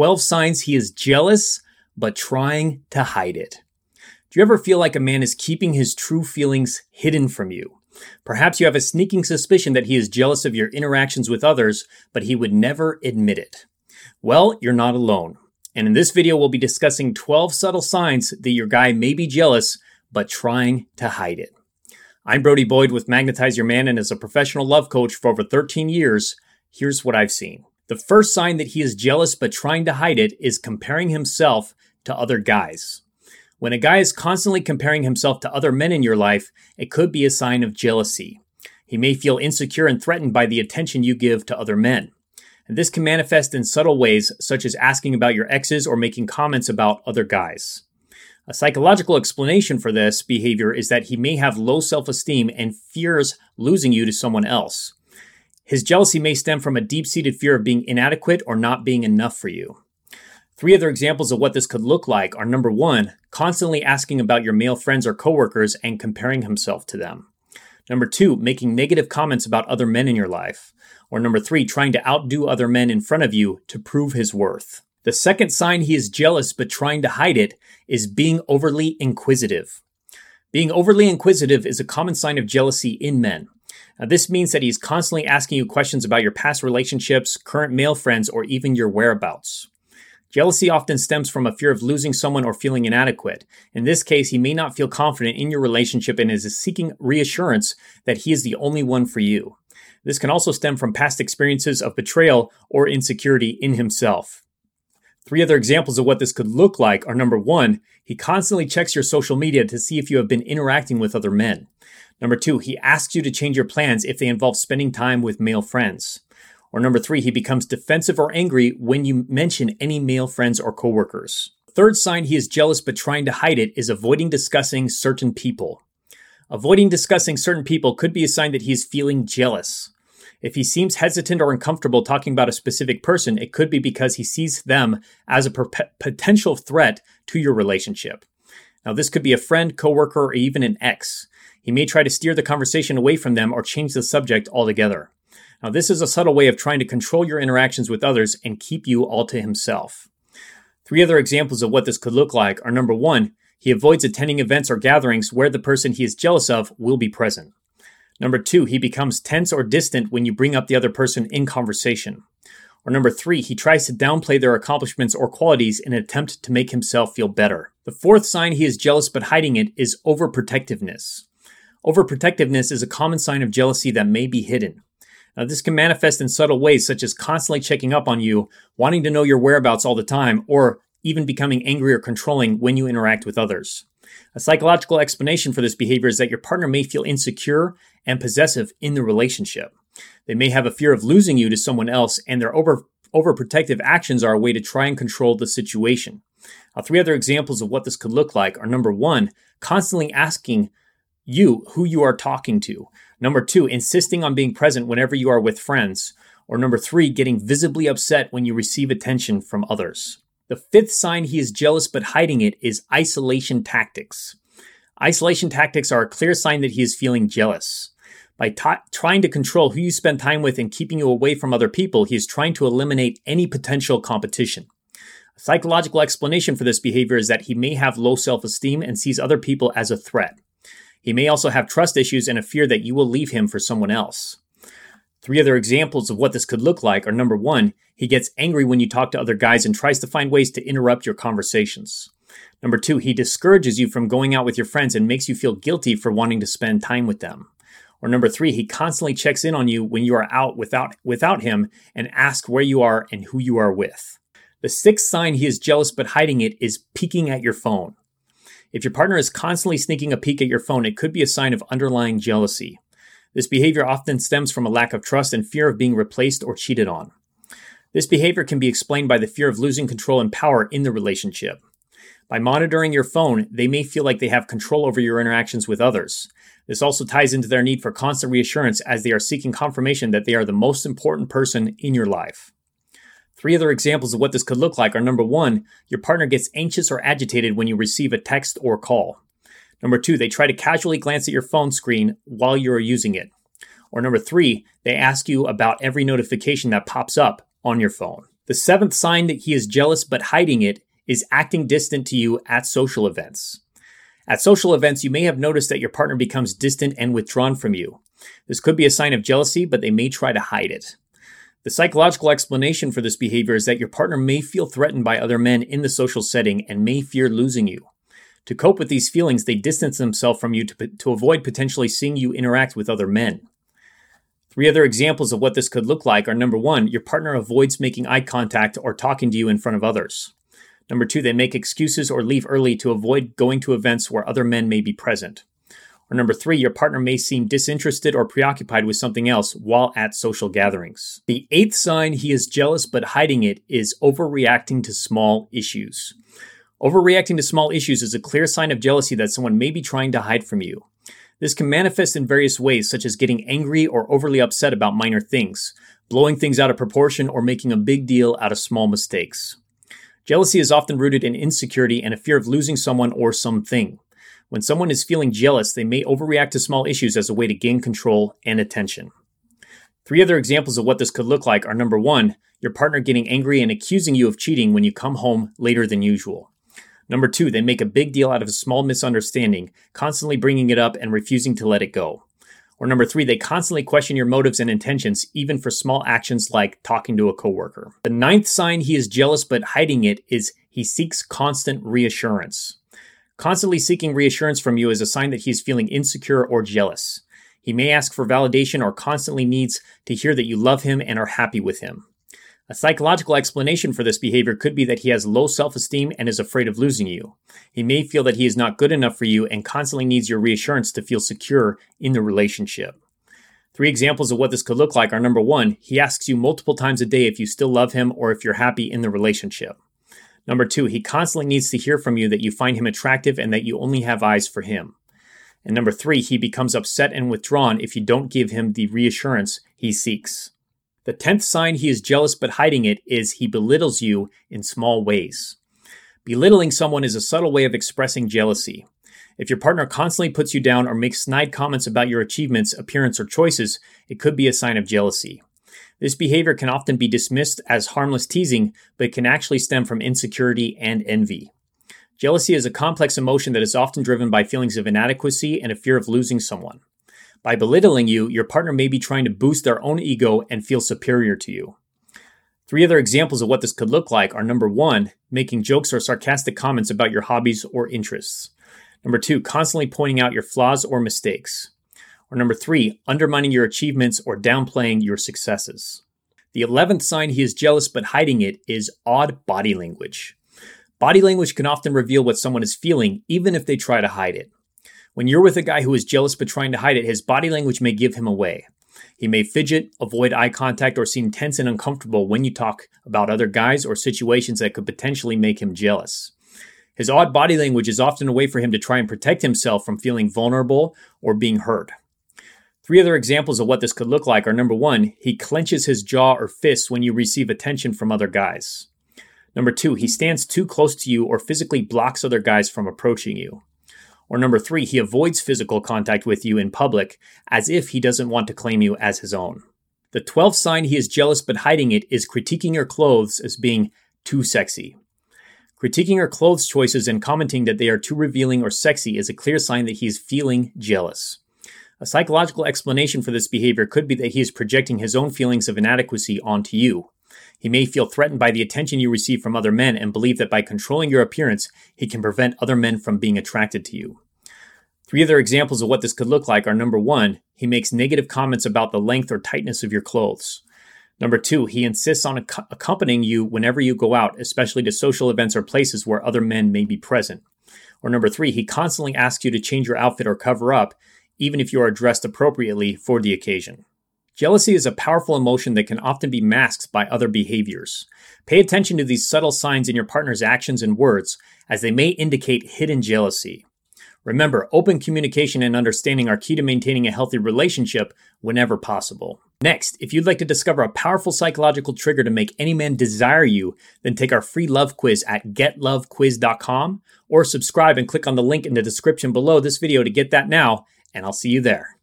12 signs he is jealous, but trying to hide it. Do you ever feel like a man is keeping his true feelings hidden from you? Perhaps you have a sneaking suspicion that he is jealous of your interactions with others, but he would never admit it. Well, you're not alone. And in this video, we'll be discussing 12 subtle signs that your guy may be jealous, but trying to hide it. I'm Brody Boyd with Magnetize Your Man, and as a professional love coach for over 13 years, here's what I've seen. The first sign that he is jealous but trying to hide it is comparing himself to other guys. When a guy is constantly comparing himself to other men in your life, it could be a sign of jealousy. He may feel insecure and threatened by the attention you give to other men. And this can manifest in subtle ways, such as asking about your exes or making comments about other guys. A psychological explanation for this behavior is that he may have low self esteem and fears losing you to someone else. His jealousy may stem from a deep seated fear of being inadequate or not being enough for you. Three other examples of what this could look like are number one, constantly asking about your male friends or coworkers and comparing himself to them. Number two, making negative comments about other men in your life. Or number three, trying to outdo other men in front of you to prove his worth. The second sign he is jealous but trying to hide it is being overly inquisitive. Being overly inquisitive is a common sign of jealousy in men. This means that he's constantly asking you questions about your past relationships, current male friends, or even your whereabouts. Jealousy often stems from a fear of losing someone or feeling inadequate. In this case, he may not feel confident in your relationship and is seeking reassurance that he is the only one for you. This can also stem from past experiences of betrayal or insecurity in himself. Three other examples of what this could look like are number one, he constantly checks your social media to see if you have been interacting with other men. Number two, he asks you to change your plans if they involve spending time with male friends. Or number three, he becomes defensive or angry when you mention any male friends or coworkers. Third sign he is jealous but trying to hide it is avoiding discussing certain people. Avoiding discussing certain people could be a sign that he is feeling jealous. If he seems hesitant or uncomfortable talking about a specific person, it could be because he sees them as a potential threat to your relationship. Now, this could be a friend, coworker, or even an ex. He may try to steer the conversation away from them or change the subject altogether. Now, this is a subtle way of trying to control your interactions with others and keep you all to himself. Three other examples of what this could look like are number one, he avoids attending events or gatherings where the person he is jealous of will be present. Number two, he becomes tense or distant when you bring up the other person in conversation. Or number three, he tries to downplay their accomplishments or qualities in an attempt to make himself feel better. The fourth sign he is jealous but hiding it is overprotectiveness. Overprotectiveness is a common sign of jealousy that may be hidden. Now, this can manifest in subtle ways, such as constantly checking up on you, wanting to know your whereabouts all the time, or even becoming angry or controlling when you interact with others. A psychological explanation for this behavior is that your partner may feel insecure and possessive in the relationship. They may have a fear of losing you to someone else, and their over, overprotective actions are a way to try and control the situation. Now, three other examples of what this could look like are number one, constantly asking you who you are talking to. Number two, insisting on being present whenever you are with friends. Or number three, getting visibly upset when you receive attention from others. The fifth sign he is jealous but hiding it is isolation tactics. Isolation tactics are a clear sign that he is feeling jealous. By t- trying to control who you spend time with and keeping you away from other people, he is trying to eliminate any potential competition. A psychological explanation for this behavior is that he may have low self esteem and sees other people as a threat. He may also have trust issues and a fear that you will leave him for someone else. Three other examples of what this could look like are number one, he gets angry when you talk to other guys and tries to find ways to interrupt your conversations. Number two, he discourages you from going out with your friends and makes you feel guilty for wanting to spend time with them. Or number three, he constantly checks in on you when you are out without, without him and asks where you are and who you are with. The sixth sign he is jealous but hiding it is peeking at your phone. If your partner is constantly sneaking a peek at your phone, it could be a sign of underlying jealousy. This behavior often stems from a lack of trust and fear of being replaced or cheated on. This behavior can be explained by the fear of losing control and power in the relationship. By monitoring your phone, they may feel like they have control over your interactions with others. This also ties into their need for constant reassurance as they are seeking confirmation that they are the most important person in your life. Three other examples of what this could look like are number one, your partner gets anxious or agitated when you receive a text or call. Number two, they try to casually glance at your phone screen while you are using it. Or number three, they ask you about every notification that pops up on your phone. The seventh sign that he is jealous but hiding it is acting distant to you at social events. At social events, you may have noticed that your partner becomes distant and withdrawn from you. This could be a sign of jealousy, but they may try to hide it. The psychological explanation for this behavior is that your partner may feel threatened by other men in the social setting and may fear losing you. To cope with these feelings, they distance themselves from you to, to avoid potentially seeing you interact with other men. Three other examples of what this could look like are number one, your partner avoids making eye contact or talking to you in front of others. Number two, they make excuses or leave early to avoid going to events where other men may be present. Or number three, your partner may seem disinterested or preoccupied with something else while at social gatherings. The eighth sign he is jealous but hiding it is overreacting to small issues. Overreacting to small issues is a clear sign of jealousy that someone may be trying to hide from you. This can manifest in various ways, such as getting angry or overly upset about minor things, blowing things out of proportion, or making a big deal out of small mistakes. Jealousy is often rooted in insecurity and a fear of losing someone or something. When someone is feeling jealous, they may overreact to small issues as a way to gain control and attention. Three other examples of what this could look like are number one, your partner getting angry and accusing you of cheating when you come home later than usual. Number two, they make a big deal out of a small misunderstanding, constantly bringing it up and refusing to let it go. Or number three, they constantly question your motives and intentions, even for small actions like talking to a coworker. The ninth sign he is jealous but hiding it is he seeks constant reassurance. Constantly seeking reassurance from you is a sign that he is feeling insecure or jealous. He may ask for validation or constantly needs to hear that you love him and are happy with him. A psychological explanation for this behavior could be that he has low self esteem and is afraid of losing you. He may feel that he is not good enough for you and constantly needs your reassurance to feel secure in the relationship. Three examples of what this could look like are number one, he asks you multiple times a day if you still love him or if you're happy in the relationship. Number two, he constantly needs to hear from you that you find him attractive and that you only have eyes for him. And number three, he becomes upset and withdrawn if you don't give him the reassurance he seeks. The tenth sign he is jealous but hiding it is he belittles you in small ways. Belittling someone is a subtle way of expressing jealousy. If your partner constantly puts you down or makes snide comments about your achievements, appearance, or choices, it could be a sign of jealousy. This behavior can often be dismissed as harmless teasing, but can actually stem from insecurity and envy. Jealousy is a complex emotion that is often driven by feelings of inadequacy and a fear of losing someone. By belittling you, your partner may be trying to boost their own ego and feel superior to you. Three other examples of what this could look like are number one, making jokes or sarcastic comments about your hobbies or interests. Number two, constantly pointing out your flaws or mistakes. Or number three, undermining your achievements or downplaying your successes. The 11th sign he is jealous but hiding it is odd body language. Body language can often reveal what someone is feeling, even if they try to hide it. When you're with a guy who is jealous but trying to hide it, his body language may give him away. He may fidget, avoid eye contact, or seem tense and uncomfortable when you talk about other guys or situations that could potentially make him jealous. His odd body language is often a way for him to try and protect himself from feeling vulnerable or being hurt. Three other examples of what this could look like are number one, he clenches his jaw or fists when you receive attention from other guys. Number two, he stands too close to you or physically blocks other guys from approaching you. Or number three, he avoids physical contact with you in public as if he doesn't want to claim you as his own. The 12th sign he is jealous but hiding it is critiquing your clothes as being too sexy. Critiquing your clothes choices and commenting that they are too revealing or sexy is a clear sign that he is feeling jealous. A psychological explanation for this behavior could be that he is projecting his own feelings of inadequacy onto you. He may feel threatened by the attention you receive from other men and believe that by controlling your appearance, he can prevent other men from being attracted to you. Three other examples of what this could look like are number one, he makes negative comments about the length or tightness of your clothes. Number two, he insists on ac- accompanying you whenever you go out, especially to social events or places where other men may be present. Or number three, he constantly asks you to change your outfit or cover up, even if you are dressed appropriately for the occasion. Jealousy is a powerful emotion that can often be masked by other behaviors. Pay attention to these subtle signs in your partner's actions and words, as they may indicate hidden jealousy. Remember, open communication and understanding are key to maintaining a healthy relationship whenever possible. Next, if you'd like to discover a powerful psychological trigger to make any man desire you, then take our free love quiz at getlovequiz.com or subscribe and click on the link in the description below this video to get that now, and I'll see you there.